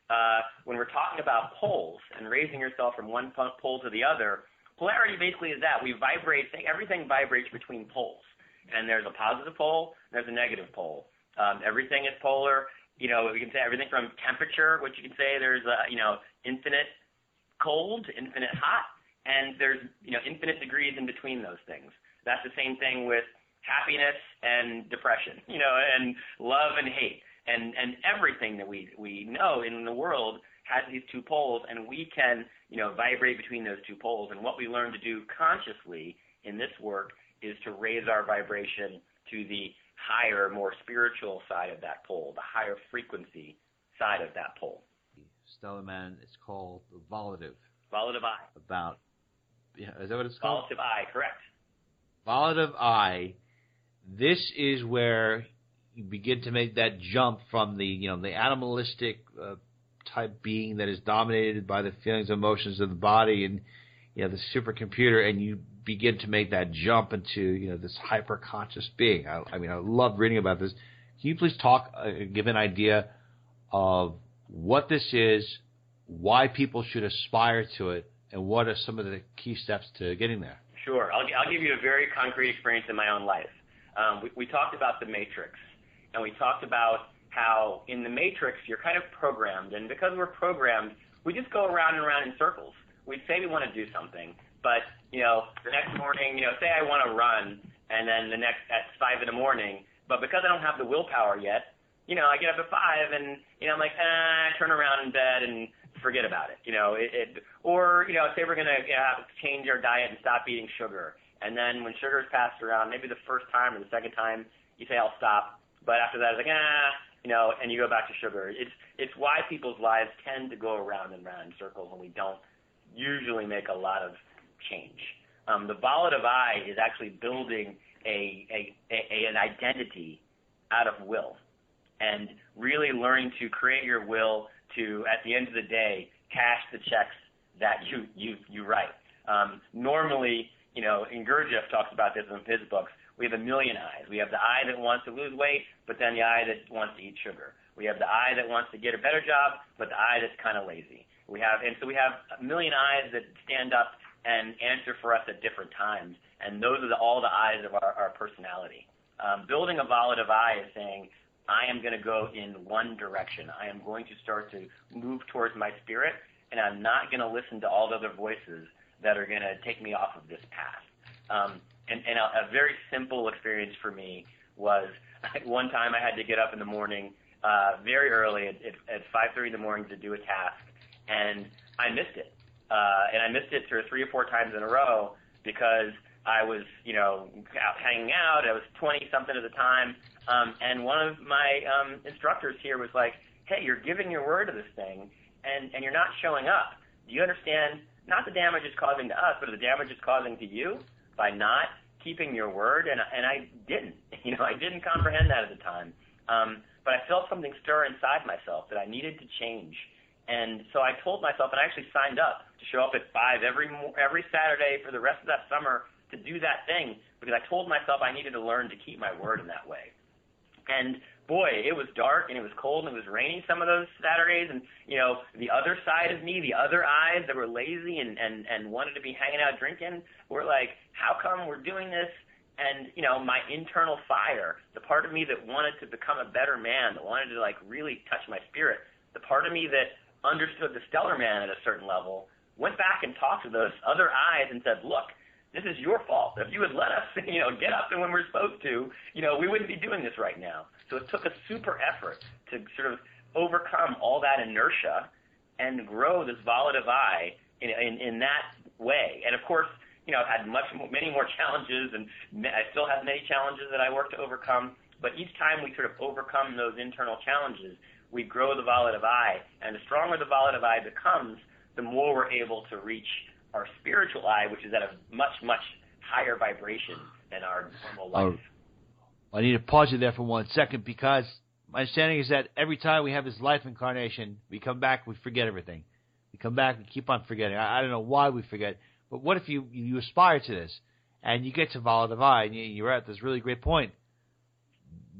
Uh, when we're talking about poles and raising yourself from one pole to the other, polarity basically is that we vibrate. Everything vibrates between poles, and there's a positive pole, and there's a negative pole. Um, everything is polar. You know, we can say everything from temperature, which you can say there's a you know infinite cold, infinite hot, and there's you know infinite degrees in between those things. That's the same thing with happiness and depression, (laughs) you know, and love and hate, and and everything that we we know in the world has these two poles, and we can you know vibrate between those two poles. And what we learn to do consciously in this work is to raise our vibration to the higher, more spiritual side of that pole, the higher frequency side of that pole. Stellar Man, it's called the Volitive. Volitive I. About, yeah, is that what it's called? Volitive I, correct. Volitive I. This is where you begin to make that jump from the you know the animalistic uh, type being that is dominated by the feelings and emotions of the body and you know the supercomputer, and you begin to make that jump into you know this hyper conscious being. I, I mean, I love reading about this. Can you please talk, uh, give an idea of what this is, why people should aspire to it, and what are some of the key steps to getting there? Sure. I'll, I'll give you a very concrete experience in my own life. Um, we, we talked about the matrix, and we talked about how in the matrix you're kind of programmed, and because we're programmed, we just go around and around in circles. We say we want to do something, but you know, the next morning, you know, say I want to run, and then the next at five in the morning, but because I don't have the willpower yet, you know, I get up at five and, you know, I'm like, ah, I turn around in bed and forget about it. You know, it, it or, you know, say we're going to know, change our diet and stop eating sugar. And then when sugar's passed around, maybe the first time or the second time, you say, I'll stop. But after that, it's like, ah, you know, and you go back to sugar. It's, it's why people's lives tend to go around and around in circles and we don't usually make a lot of change. Um, the volitive I is actually building a, a, a, an identity out of will and really learning to create your will to, at the end of the day, cash the checks that you you you write. Um, normally, you know, and Gurdjieff talks about this in his books. We have a million I's. We have the I that wants to lose weight, but then the I that wants to eat sugar. We have the I that wants to get a better job, but the I that's kind of lazy. We have, and so we have a million I's that stand up and answer for us at different times, and those are the, all the I's of our, our personality. Um, building a volitive I is saying, I am going to go in one direction. I am going to start to move towards my spirit, and I'm not going to listen to all the other voices that are going to take me off of this path. Um, and and a, a very simple experience for me was (laughs) one time I had to get up in the morning uh, very early at, at, at 5:30 in the morning to do a task, and I missed it. Uh, and I missed it three or four times in a row because I was, you know, out hanging out. I was 20 something at the time, um, and one of my um, instructors here was like, "Hey, you're giving your word to this thing, and and you're not showing up. Do you understand? Not the damage it's causing to us, but the damage it's causing to you by not keeping your word." And and I didn't. (laughs) You know, I didn't comprehend that at the time. Um, but I felt something stir inside myself that I needed to change. And so I told myself, and I actually signed up to show up at five every every Saturday for the rest of that summer to do that thing because I told myself I needed to learn to keep my word in that way. And boy, it was dark and it was cold and it was raining some of those Saturdays. And you know, the other side of me, the other I's that were lazy and and and wanted to be hanging out drinking, were like, how come we're doing this? And you know, my internal fire, the part of me that wanted to become a better man, that wanted to like really touch my spirit, the part of me that understood the stellar man at a certain level, went back and talked to those other I's and said, look, this is your fault. If you had let us, (laughs) you know, get up and when we're supposed to, you know, we wouldn't be doing this right now. So it took a super effort to sort of overcome all that inertia and grow this volitive I in, in, in that way. And of course, you know, I've had much, many more challenges, and I still have many challenges that I work to overcome. But each time we sort of overcome those internal challenges, we grow the volitive I, and the stronger the volitive I becomes, the more we're able to reach our spiritual eye, which is at a much, much higher vibration than our normal life. Uh, I need to pause you there for one second because my understanding is that every time we have this life incarnation, we come back, we forget everything. We come back, we keep on forgetting. I, I don't know why we forget, but what if you you aspire to this and you get to Volitive I and you, you're at this really great point?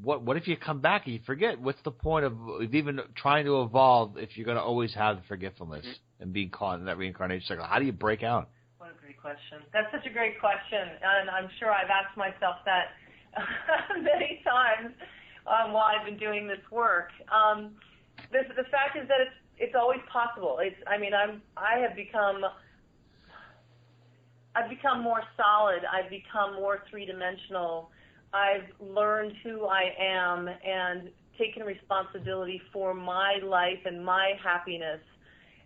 What what if you come back and you forget? What's the point of, of even trying to evolve if you're going to always have the forgetfulness? Mm-hmm and being caught in that reincarnation cycle? How do you break out? What a great question. That's such a great question, and I'm sure I've asked myself that (laughs) many times um, while I've been doing this work. Um, the, the fact is that it's it's always possible. It's I mean I'm I have become I've become more solid. I've become more three dimensional. I've learned who I am and taken responsibility for my life and my happiness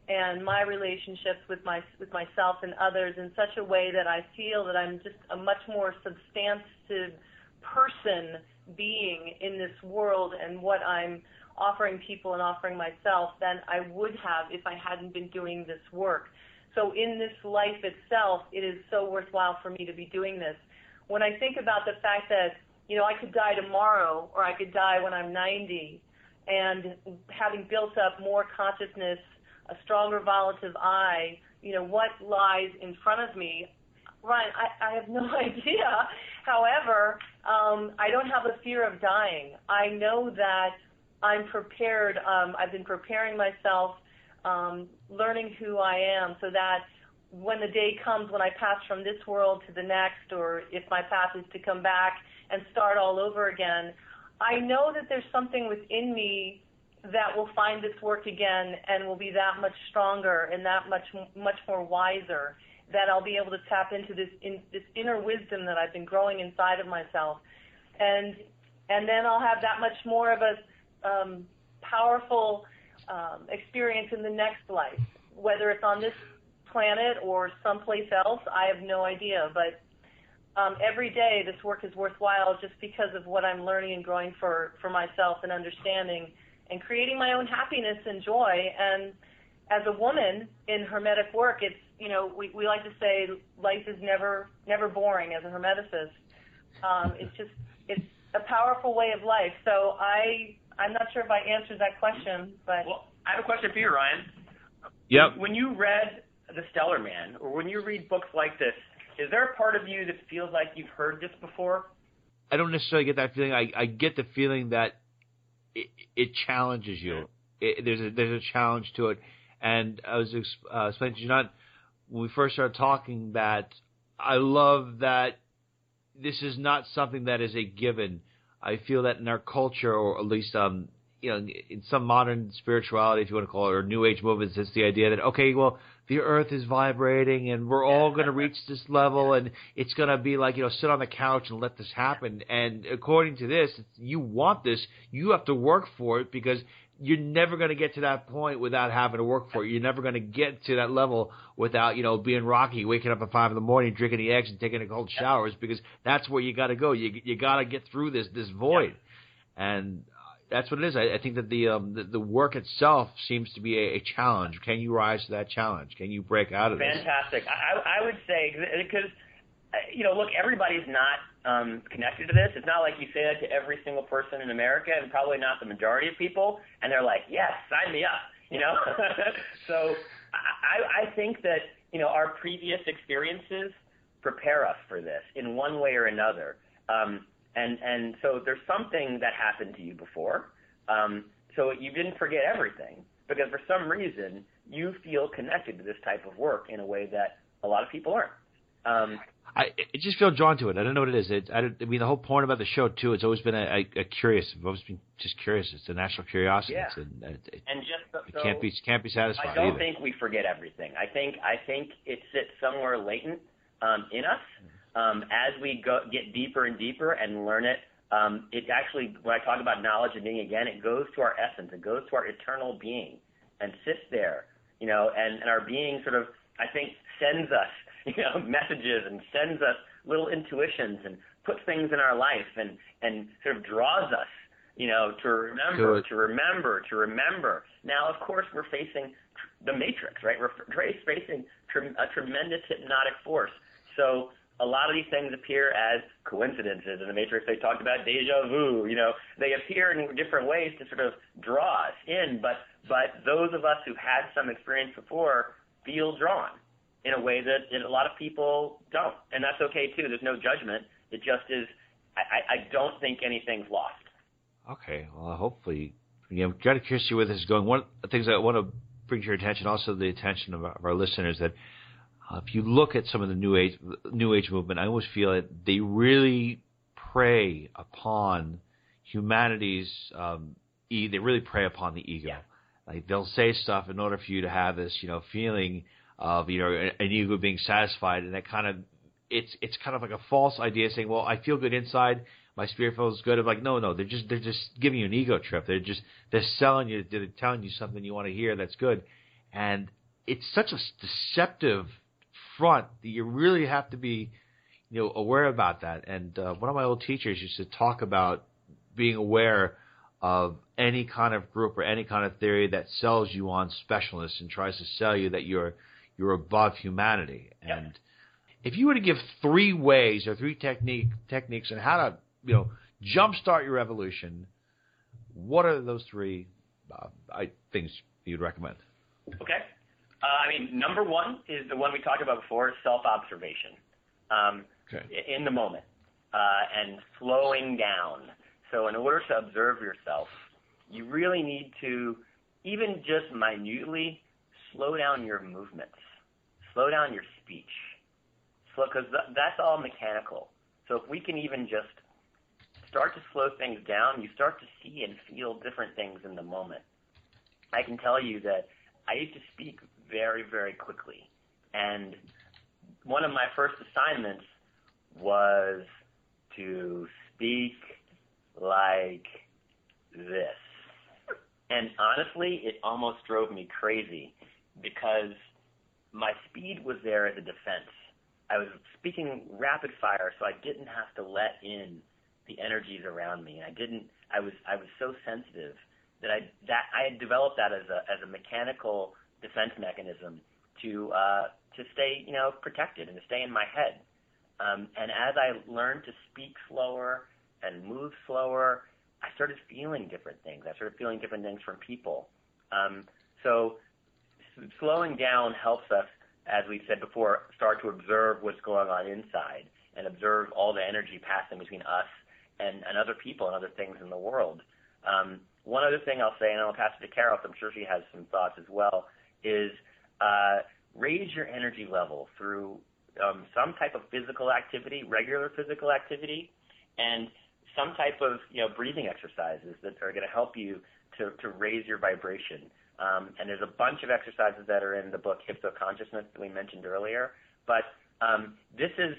and my relationships with my with myself and others in such a way that I feel that I'm just a much more substantive person being in this world and what I'm offering people and offering myself than I would have if I hadn't been doing this work. So in this life itself, it is so worthwhile for me to be doing this. When I think about the fact that, you know, I could die tomorrow or I could die when I'm 90 and having built up more consciousness a stronger volitive I, you know, what lies in front of me. Ryan, I, I have no (laughs) idea. However, um, I don't have a fear of dying. I know that I'm prepared. Um, I've been preparing myself, um, learning who I am, so that when the day comes when I pass from this world to the next, or if my path is to come back and start all over again, I know that there's something within me that will find this work again and will be that much stronger and that much much more wiser that I'll be able to tap into this in, this inner wisdom that I've been growing inside of myself. And and then I'll have that much more of a um, powerful um, experience in the next life. Whether it's on this planet or someplace else I have no idea. But um, every day this work is worthwhile just because of what I'm learning and growing for for myself and understanding and creating my own happiness and joy. And as a woman in hermetic work, it's you know we, we like to say life is never never boring as a hermeticist. Um, it's just it's a powerful way of life. So I I'm not sure if I answered that question, but well, I have a question for you, Ryan. Yep. When you read The Stellar Man, or when you read books like this, is there a part of you that feels like you've heard this before? I don't necessarily get that feeling. I, I get the feeling that it, it challenges you. It, there's a there's a challenge to it, and I was uh, explaining to you not when we first started talking that I love that this is not something that is a given. I feel that in our culture, or at least um, you know, in some modern spirituality, if you want to call it, or New Age movements, it's the idea that okay, well, the Earth is vibrating, and we're all going to reach this level, and it's going to be like you know, sit on the couch and let this happen. And according to this, you want this, you have to work for it because you're never going to get to that point without having to work for it. You're never going to get to that level without, you know, being rocky, waking up at five in the morning, drinking the eggs and taking the cold showers because that's where you got to go. You you got to get through this this void, and that's what it is. I, I think that the, um, the the work itself seems to be a, a challenge. Can you rise to that challenge? Can you break out of this? Fantastic. I, I would say because uh, you know, look, everybody's not um, connected to this. It's not like you say that to every single person in America, and probably not the majority of people, and they're like, "Yes, sign me up." You know. (laughs) so I, I think that you know our previous experiences prepare us for this in one way or another. Um, and and so there's something that happened to you before. Um, so you didn't forget everything because for some reason you feel connected to this type of work in a way that a lot of people aren't. Um, I, I just feel drawn to it. I don't know what it is. It, I, I mean, the whole point about the show too. It's always been a, a, a curious. I've always been just curious. It's a national curiosity. Yeah. It, it, and just so, it can't be can't be satisfied. I don't either. think we forget everything. I think I think it sits somewhere latent um, in us. Um, as we go get deeper and deeper and learn it, um, it actually when I talk about knowledge and being again, it goes to our essence. It goes to our eternal being and sits there, you know, and, and our being sort of I think sends us (laughs) you know, messages and sends us little intuitions and puts things in our life and, and sort of draws us, you know, to remember, to remember, to remember. Now, of course, we're facing tr- the matrix, right? We're f- facing a tremendous hypnotic force. So a lot of these things appear as coincidences. In the Matrix, they talked about deja vu. You know, they appear in different ways to sort of draw us in. But but those of us who've had some experience before feel drawn in a way that, a lot of people don't, and that's okay too. There's no judgment. It just is. I, I don't think anything's lost. Okay. Well, hopefully, you know, kind of curious to see where this is going. One of the things I want to bring to your attention, also the attention of our listeners, that uh, if you look at some of the new age new age movement, I always feel that they really prey upon humanity's. Um, e- they really prey upon the ego. Yeah. Like they'll say stuff in order for you to have this, you know, feeling of you know an ego being satisfied, and that kind of it's it's kind of like a false idea saying, well, I feel good inside, my spirit feels good. I'm like, no, no, they're just they're just giving you an ego trip. They're just they're selling you, they're telling you something you want to hear that's good, and it's such a deceptive front that you really have to be you know aware about that. And uh, one of my old teachers used to talk about being aware of any kind of group or any kind of theory that sells you on specialness and tries to sell you that you're you're above humanity. And Yep. if you were to give three ways or three technique techniques on how to, you know, jumpstart your evolution, what are those three uh, I, things you'd recommend? Okay. Uh, I mean, number one is the one we talked about before, self-observation. Um, Okay. in the moment uh, and slowing down. So, in order to observe yourself, you really need to even just minutely slow down your movements, slow down your speech, slow because th- that's all mechanical. So if we can even just start to slow things down, you start to see and feel different things in the moment. I can tell you that I used to speak very, very quickly. And one of my first assignments was to speak like this. And honestly, it almost drove me crazy because my speed was there as a defense. I was speaking rapid fire, so I didn't have to let in the energies around me. I didn't. I was. I was so sensitive that I that I had developed that as a as a mechanical defense mechanism to uh, to stay, you know, protected and to stay in my head. Um, and as I learned to speak slower and move slower, I started feeling different things. I started feeling different things from people. Um, so slowing down helps us, as we said before, start to observe what's going on inside and observe all the energy passing between us and, and other people and other things in the world. Um, one other thing I'll say, and I'll pass it to Carol, I'm sure she has some thoughts as well, is uh, raise your energy level through um, some type of physical activity, regular physical activity, and some type of you know breathing exercises that are going to help you to, to raise your vibration. Um, and there's a bunch of exercises that are in the book Hypno Consciousness that we mentioned earlier. But um, this is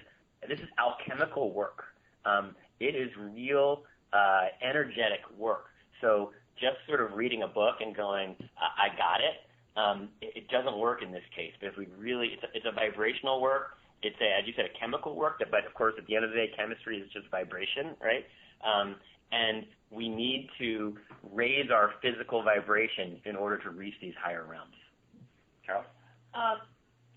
this is alchemical work. Um, it is real uh, energetic work. So just sort of reading a book and going, I, I got it, um, it, it doesn't work in this case because we really it's a, it's a vibrational work. It's a, as you said, a chemical work. But of course, at the end of the day, chemistry is just vibration, right? Um, and we need to raise our physical vibration in order to reach these higher realms. Carol? Uh,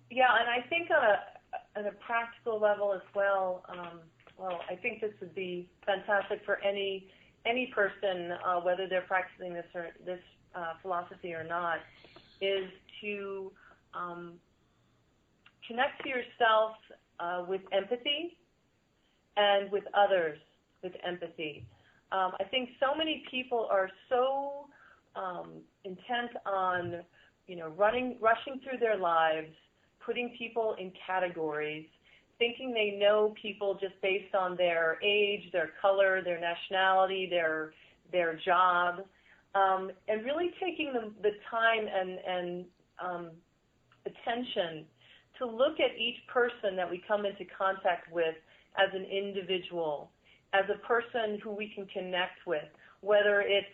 yeah, and I think on a, a practical level as well, um, well, I think this would be fantastic for any any person, uh, whether they're practicing this or this uh, philosophy or not, is to um, connect to yourself uh, with empathy and with others with empathy. Um, I think so many people are so um, intent on, you know, running, rushing through their lives, putting people in categories, thinking they know people just based on their age, their color, their nationality, their their job, um, and really taking the, the time and and um, attention to look at each person that we come into contact with as an individual, as a person who we can connect with, whether it's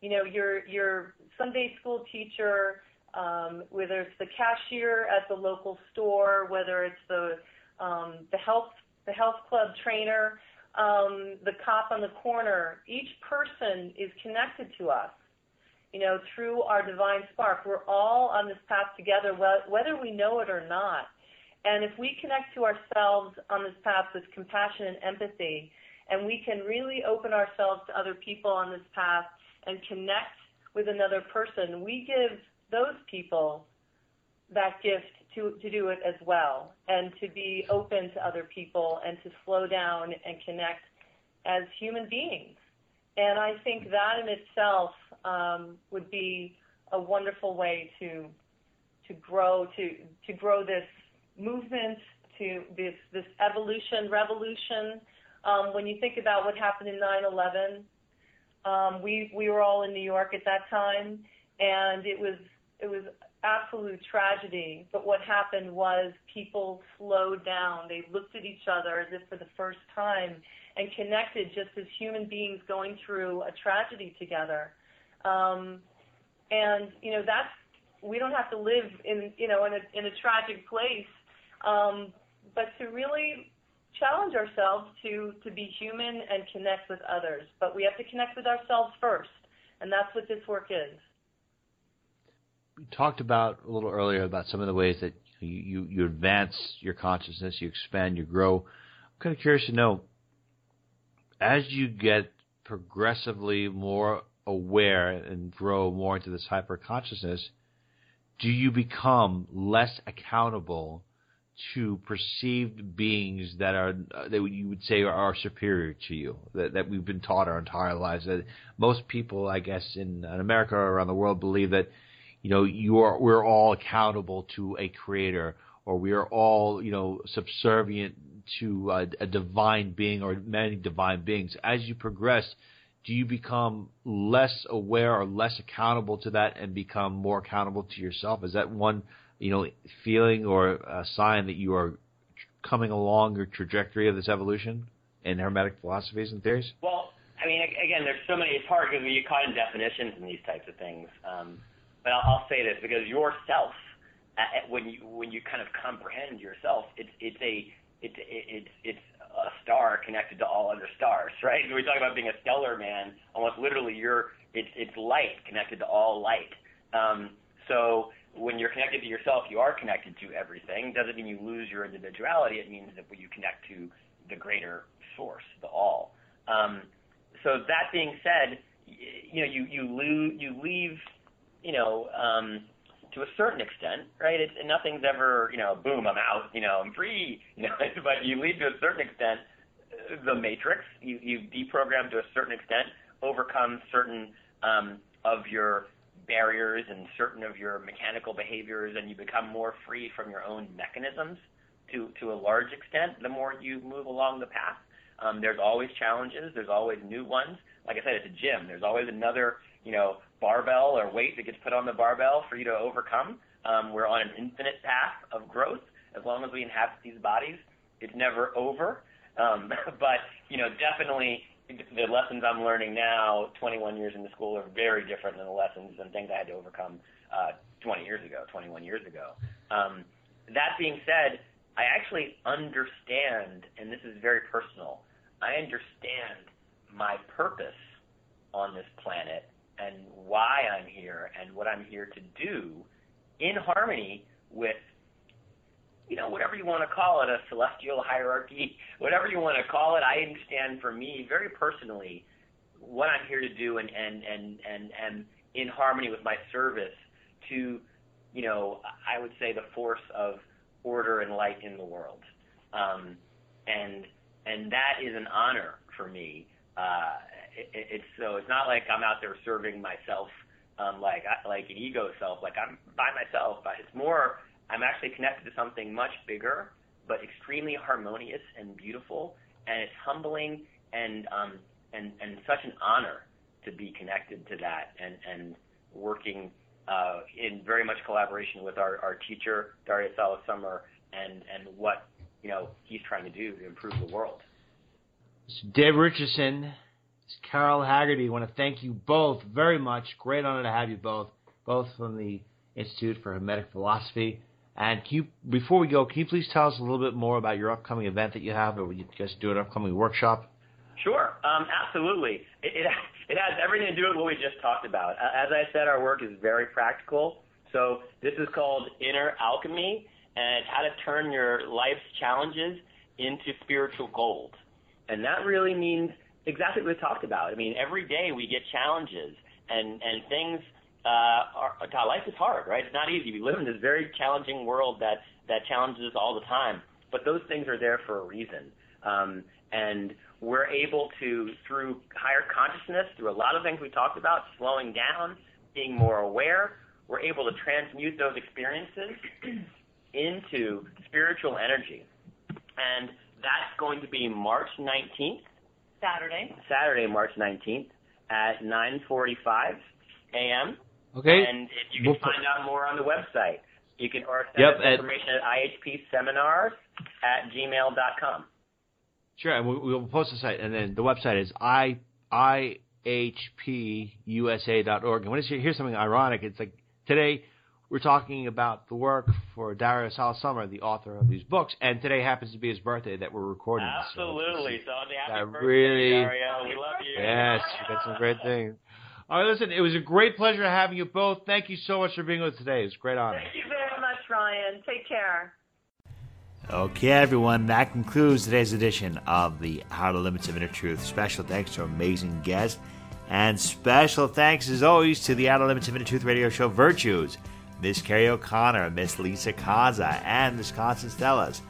you know your your Sunday school teacher, um, whether it's the cashier at the local store, whether it's the um, the health the health club trainer, um, the cop on the corner. Each person is connected to us, you know, through our divine spark. We're all on this path together, whether we know it or not. And if we connect to ourselves on this path with compassion and empathy, and we can really open ourselves to other people on this path and connect with another person, we give those people that gift to, to do it as well and to be open to other people and to slow down and connect as human beings. And I think that in itself um, would be a wonderful way to to grow to to grow this movement to this this evolution revolution. Um, when you think about what happened in 9/11, um, we we were all in New York at that time, and it was it was absolute tragedy. But what happened was people slowed down. They looked at each other as if for the first time and connected just as human beings going through a tragedy together. Um, and you know that's we don't have to live in you know in a in a tragic place, um, but to really challenge ourselves to to be human and connect with others. But we have to connect with ourselves first, and that's what this work is we talked about a little earlier about some of the ways that you, you, you advance your consciousness, you expand, you grow. I'm kind of curious to know, as you get progressively more aware and grow more into this hyper consciousness, do you become less accountable to perceived beings that are that you would say are superior to you that that we've been taught our entire lives? That most people I guess in, in America or around the world believe that you know you are we're all accountable to a creator or we are all you know subservient to a, a divine being or many divine beings. As you progress do you become less aware or less accountable to that and become more accountable to yourself is that one you know, feeling or a sign that you are coming along your trajectory of this evolution in hermetic philosophies and theories? Well, I mean, again, there's so many. It's hard because you caught in definitions and these types of things. Um, but I'll, I'll say this because yourself, uh, when you when you kind of comprehend yourself, it's it's a it's it's it's a star connected to all other stars, right? we talk about being a stellar man. Almost literally, you're it's it's light connected to all light. Um, so when you're connected to yourself, you are connected to everything. Doesn't mean you lose your individuality. It means that you connect to the greater source, the all. Um, so that being said, you know, you you lose, you leave, you know, um, to a certain extent, right? It's nothing's ever, you know, boom, I'm out, you know, I'm free, you know. (laughs) but you leave to a certain extent the matrix. You you deprogram to a certain extent, overcome certain um, of your barriers and certain of your mechanical behaviors, and you become more free from your own mechanisms to to a large extent. The more you move along the path, um, there's always challenges. There's always new ones. Like I said, it's a gym. There's always another you know barbell or weight that gets put on the barbell for you to overcome. Um, we're on an infinite path of growth as long as we inhabit these bodies. It's never over. Um, (laughs) but you know, definitely the lessons I'm learning now, 21 years in the school, are very different than the lessons and things I had to overcome uh, 20 years ago, 21 years ago. Um, that being said, I actually understand, and this is very personal. I understand my purpose on this planet and why I'm here and what I'm here to do in harmony with you know, whatever you want to call it, a celestial hierarchy, (laughs) whatever you want to call it. I understand for me very personally what I'm here to do and and and and and in harmony with my service to, you know, I would say the force of order and light in the world. Um, and and that is an honor for me. Uh, it, it's so it's not like I'm out there serving myself, um, like like an ego self, like I'm by myself. But it's more I'm actually connected to something much bigger, but extremely harmonious and beautiful, and it's humbling and um, and and such an honor to be connected to that and and working uh, in very much collaboration with our, our teacher Dario Salas Sommer and and what you know he's trying to do to improve the world. Dave Richardson, Carol Haggerty. I want to thank you both very much. Great honor to have you both, both from the Institute for Hermetic Philosophy and you, before we go, can you please tell us a little bit more about your upcoming event that you have, or will you guys do an upcoming workshop? Sure, um, absolutely. It, it, (laughs) it has everything to do with what we just talked about. As I said, our work is very practical. So this is called Inner Alchemy, and it's how to turn your life's challenges into spiritual gold. And that really means exactly what we talked about. I mean, every day we get challenges and, and things – uh, our, God, life is hard, right? It's not easy. We live in this very challenging world that that challenges us all the time. But those things are there for a reason, um, and we're able to, through higher consciousness, through a lot of things we talked about, slowing down, being more aware, we're able to transmute those experiences (clears throat) into spiritual energy, and that's going to be March 19th, Saturday. Saturday, March 19th at 9:45 a.m. Okay. And if you can we'll find out more on the website. You can or send yep, us information at, at ihpseminars at gmail.com. Sure, and we'll post the site, and then the website is i ihpusa.org. And when it's, here's something ironic, it's like today we're talking about the work for Dario Salas Sommer, the author of these books, and today happens to be his birthday that we're recording. Absolutely. So, so happy birthday, really, Dario. We love you. Yes, you got some great things. All right, listen, it was a great pleasure having you both. Thank you so much for being with us today. It was a great honor. Thank you very much, Ryan. Take care. Okay, everyone, that concludes today's edition of the Outer Limits of Inner Truth. Special thanks to our amazing guest, and special thanks, as always, to the Outer Limits of Inner Truth radio show Virtues, Miss Carrie O'Connor, Miss Lisa Kaza, and Miss Constance Stellas.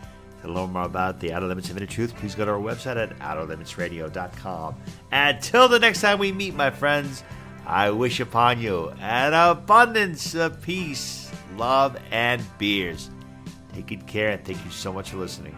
To learn more about the Outer Limits of Inner Truth, please go to our website at outerlimitsradio.com. Until the next time we meet, my friends, I wish upon you an abundance of peace, love, and beers. Take good care, and thank you so much for listening.